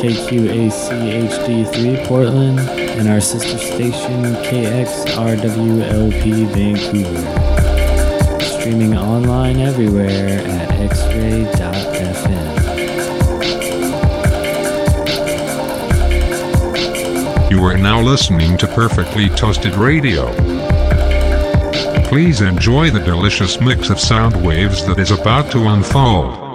KQACHD3 Portland, and our sister station KXRWLP Vancouver. Streaming online everywhere at xray.fm. You are now listening to Perfectly Toasted Radio. Please enjoy the delicious mix of sound waves that is about to unfold.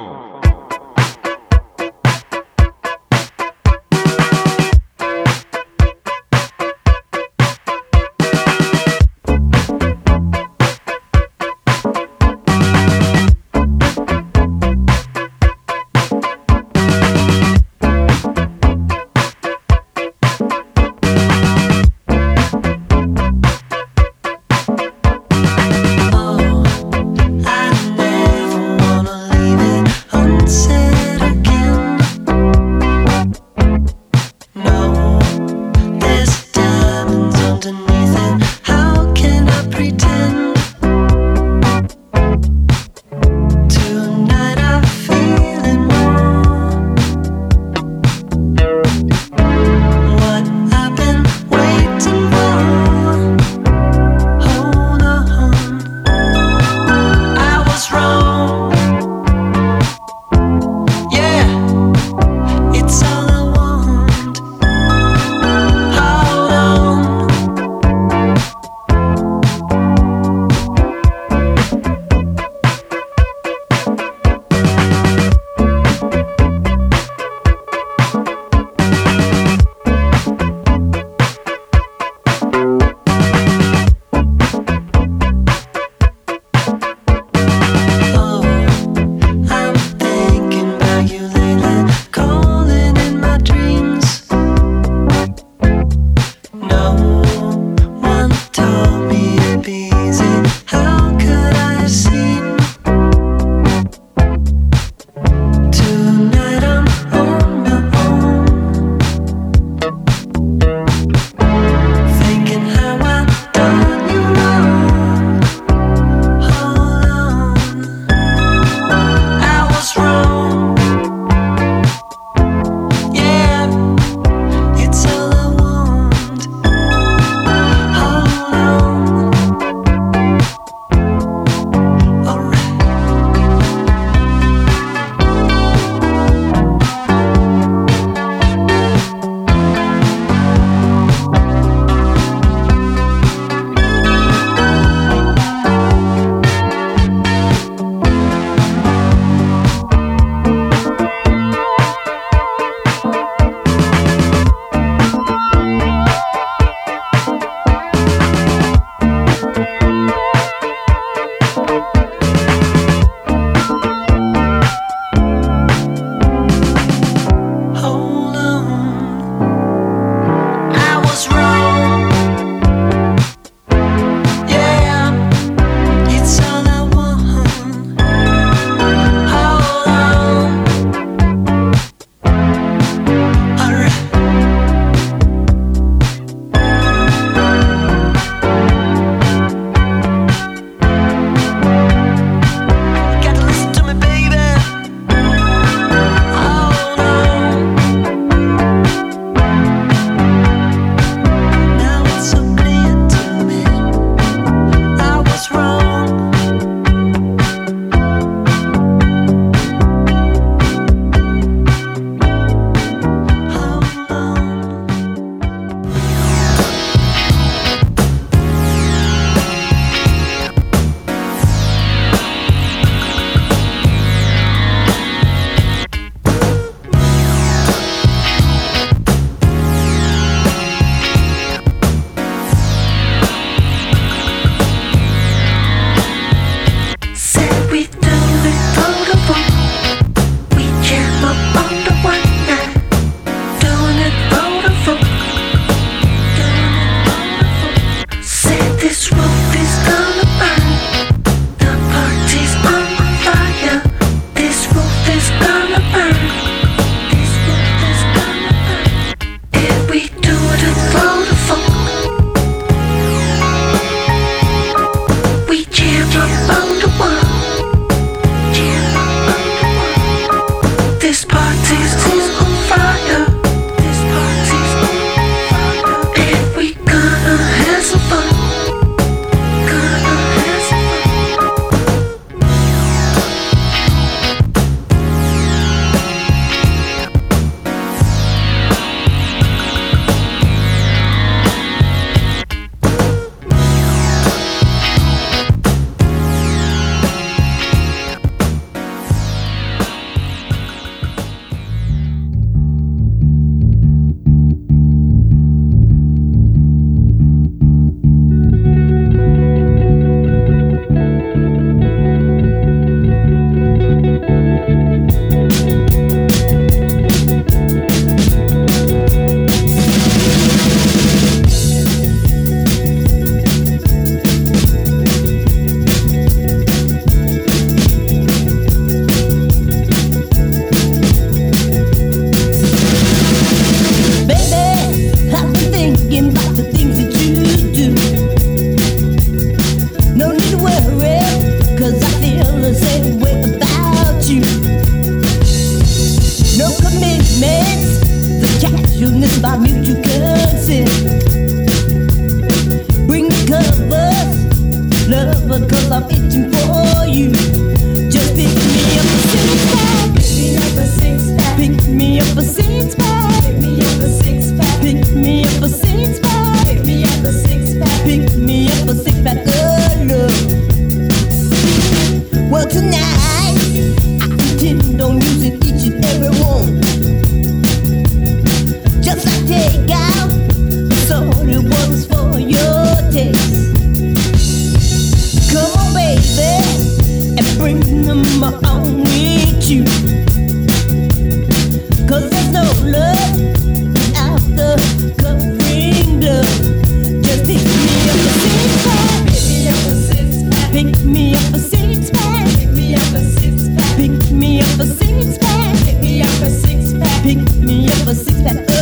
pick me up a six pack.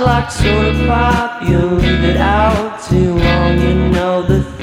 like soda pop. You leave it out too long, you know the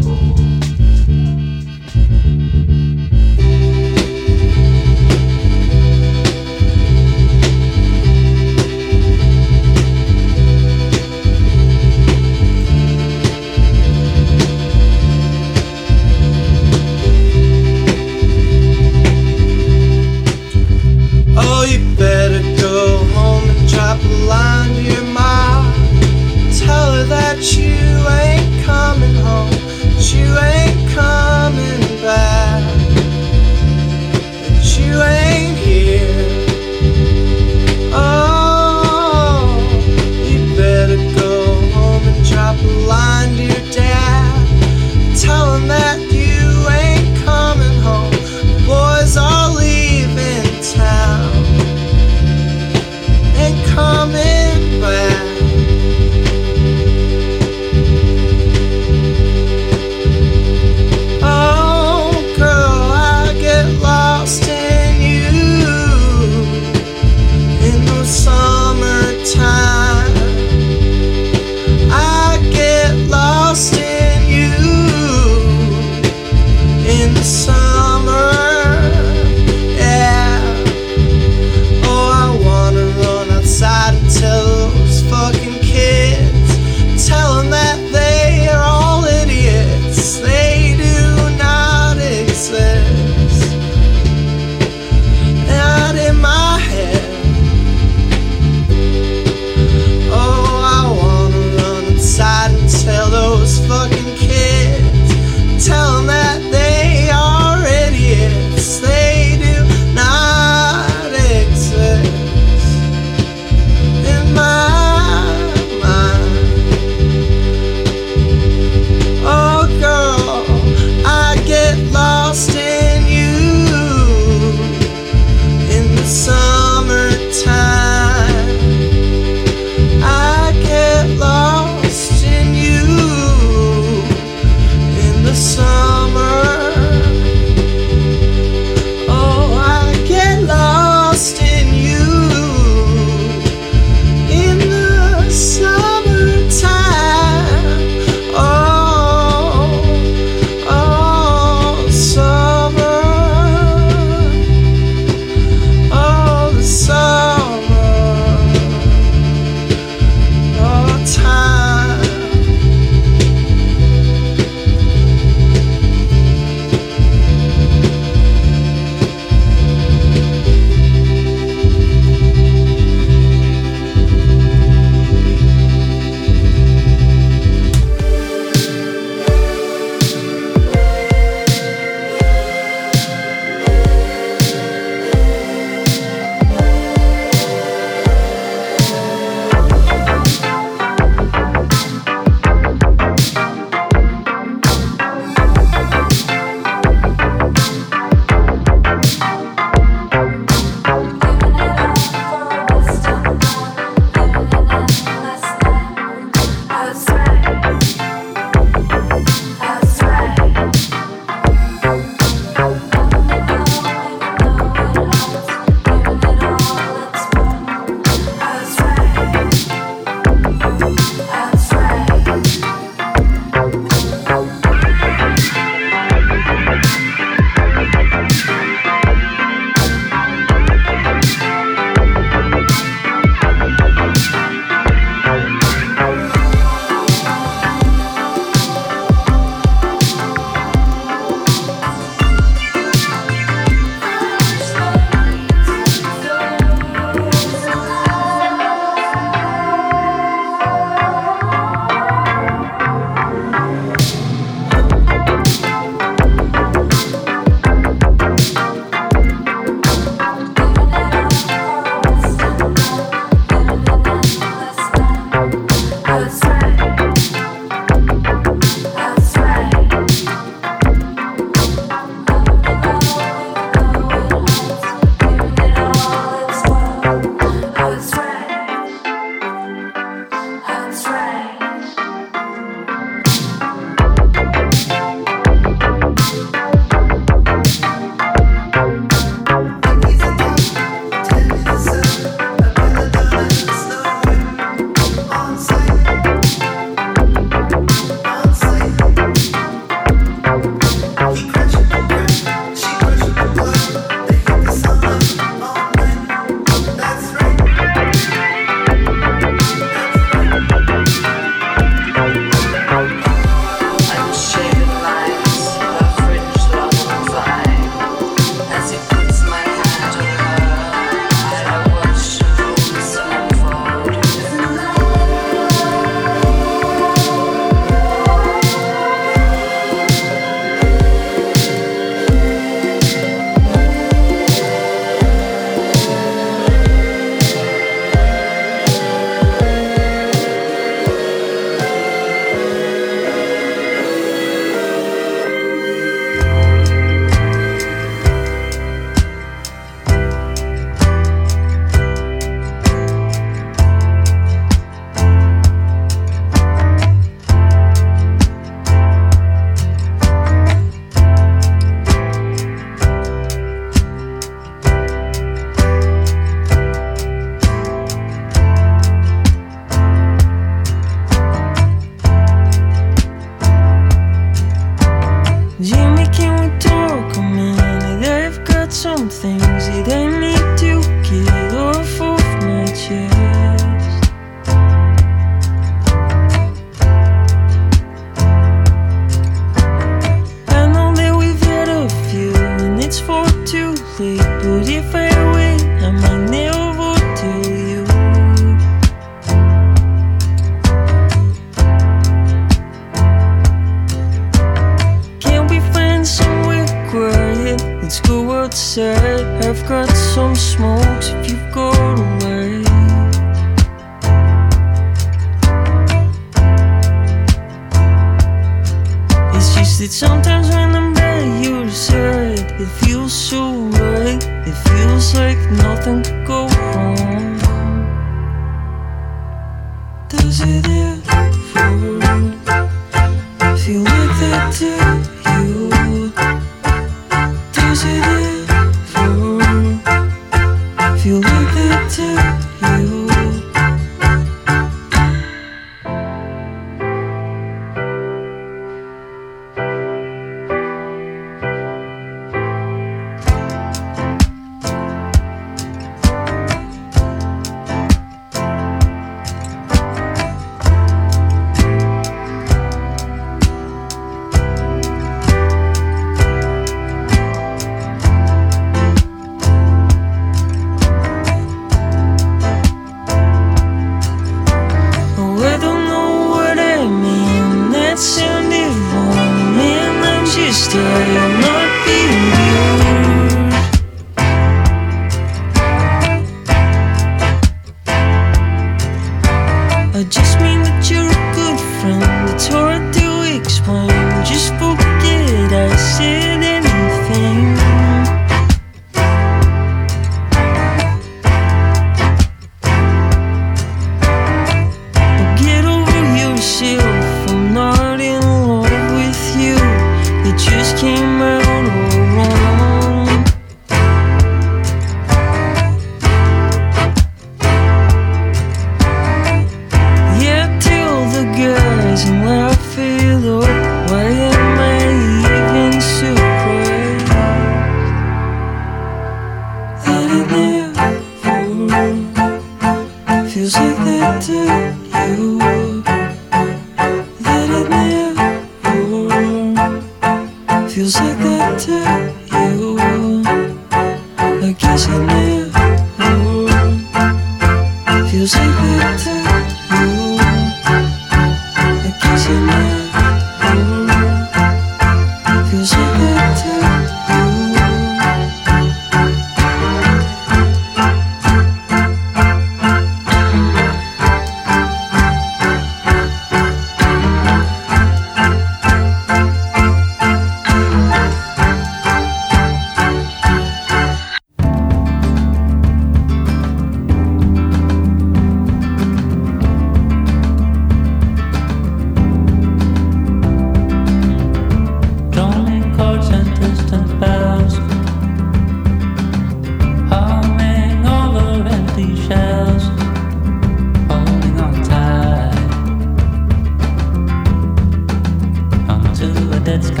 Onto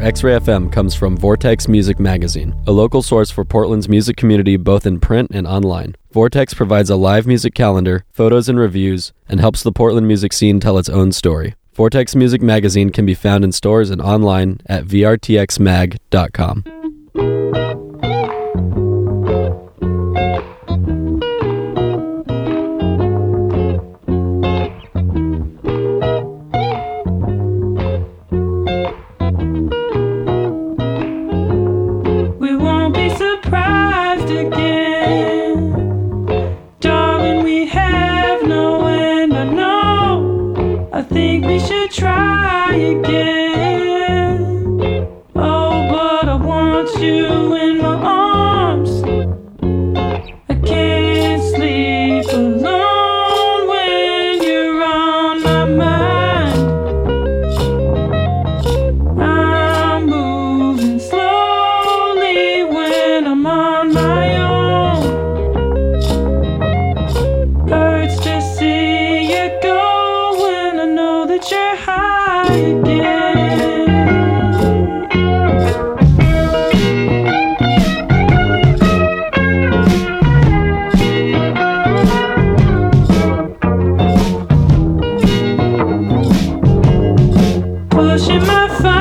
for X Ray FM comes from Vortex Music Magazine, a local source for Portland's music community both in print and online. Vortex provides a live music calendar, photos and reviews, and helps the Portland music scene tell its own story. Vortex Music Magazine can be found in stores and online at vrtxmag.com. touching my phone.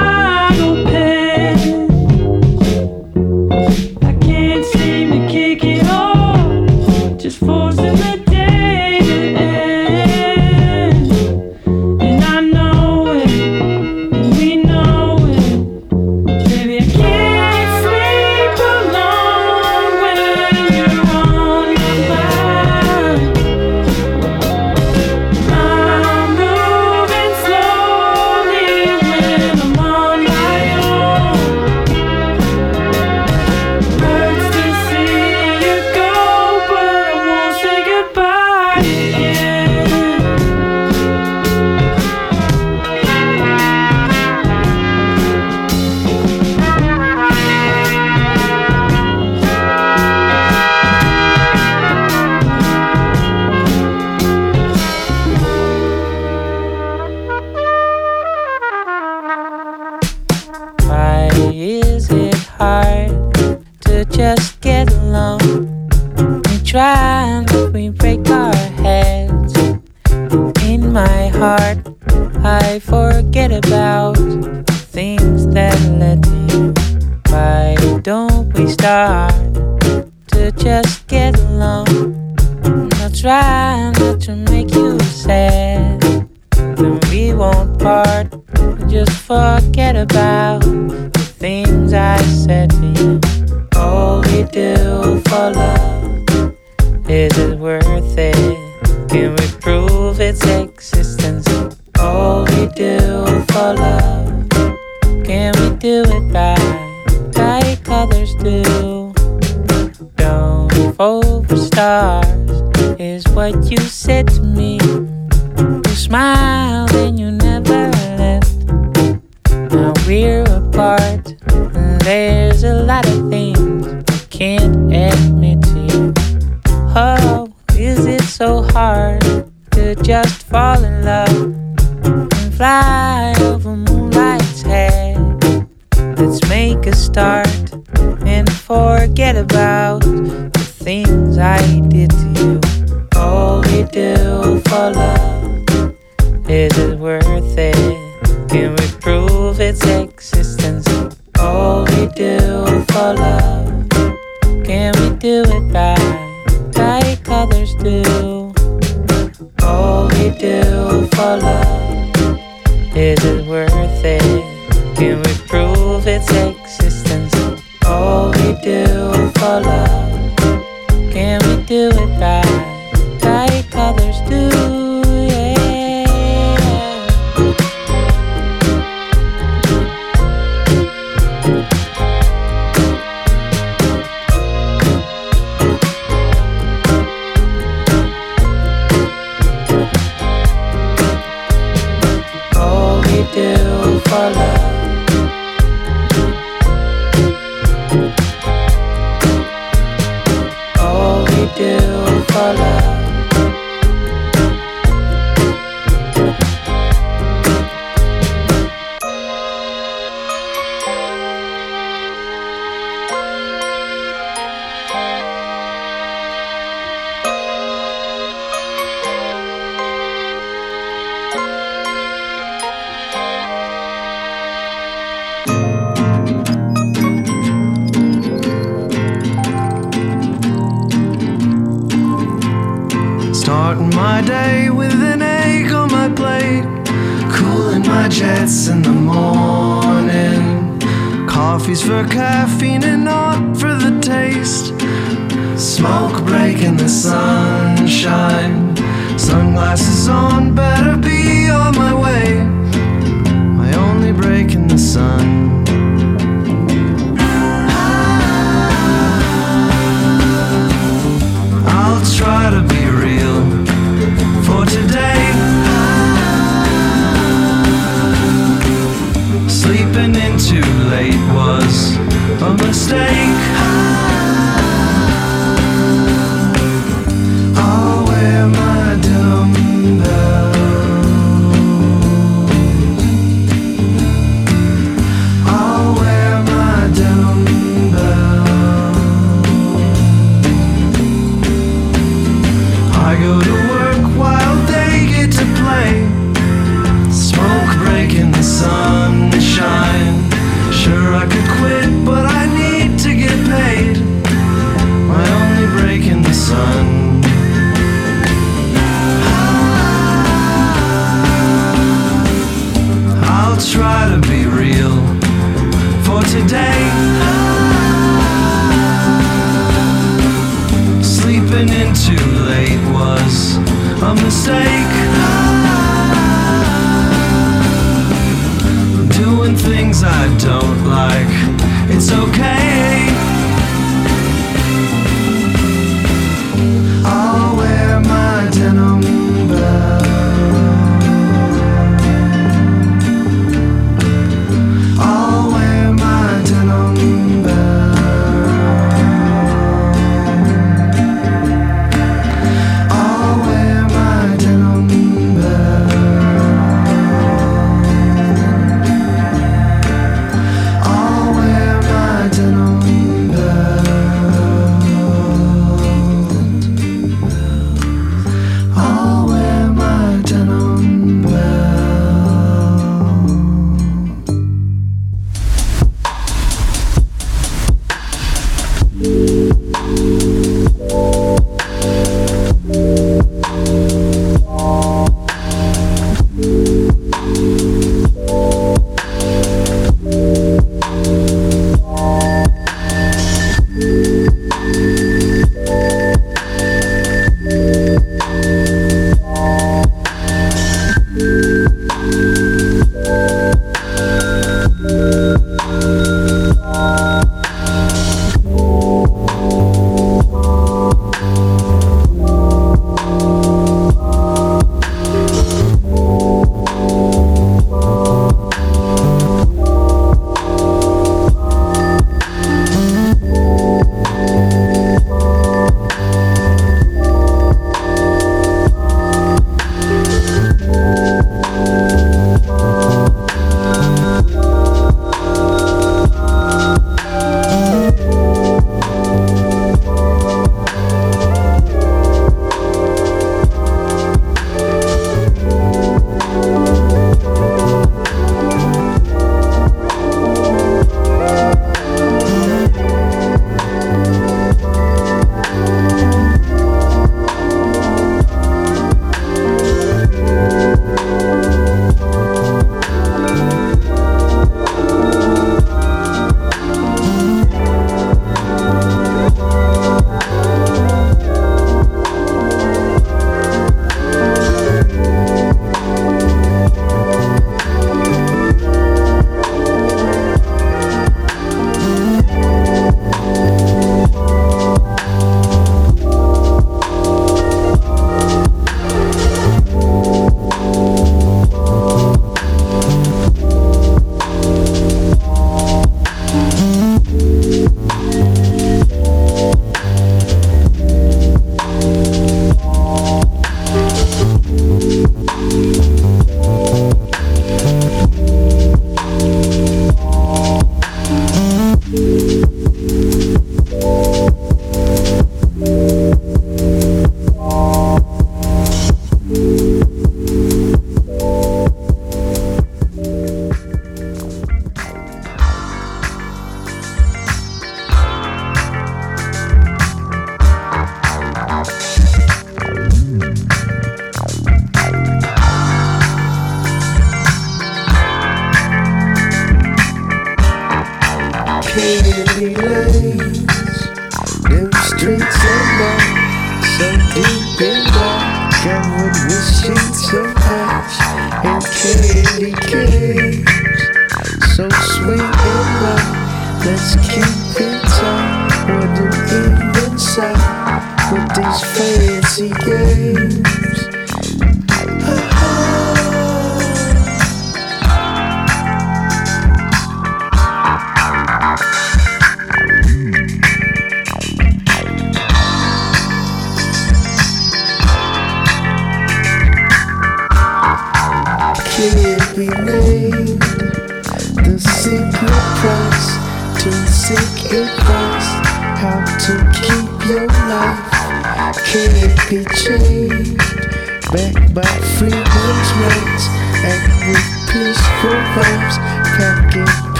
what you said to me. You smiled and you never left. Now we're apart. and There's a lot of things I can't admit to you. Oh, is it so hard to just fall in love and fly over moonlight's head? Let's make a start and forget about the things I did to you love. my day with an egg on my plate. Cooling my jets in the morning. Coffee's for caffeine and not for the taste. Smoke break in the sunshine. Sunglasses on, better be on my way. My only break in the sun. I'll try to be for today. Sleeping in too late was a mistake.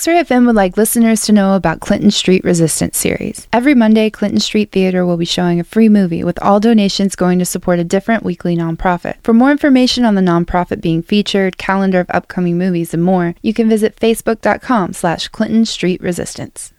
X-Ray FM would like listeners to know about Clinton Street Resistance series. Every Monday, Clinton Street Theater will be showing a free movie with all donations going to support a different weekly nonprofit. For more information on the nonprofit being featured, calendar of upcoming movies, and more, you can visit facebook.com slash Clinton Street Resistance.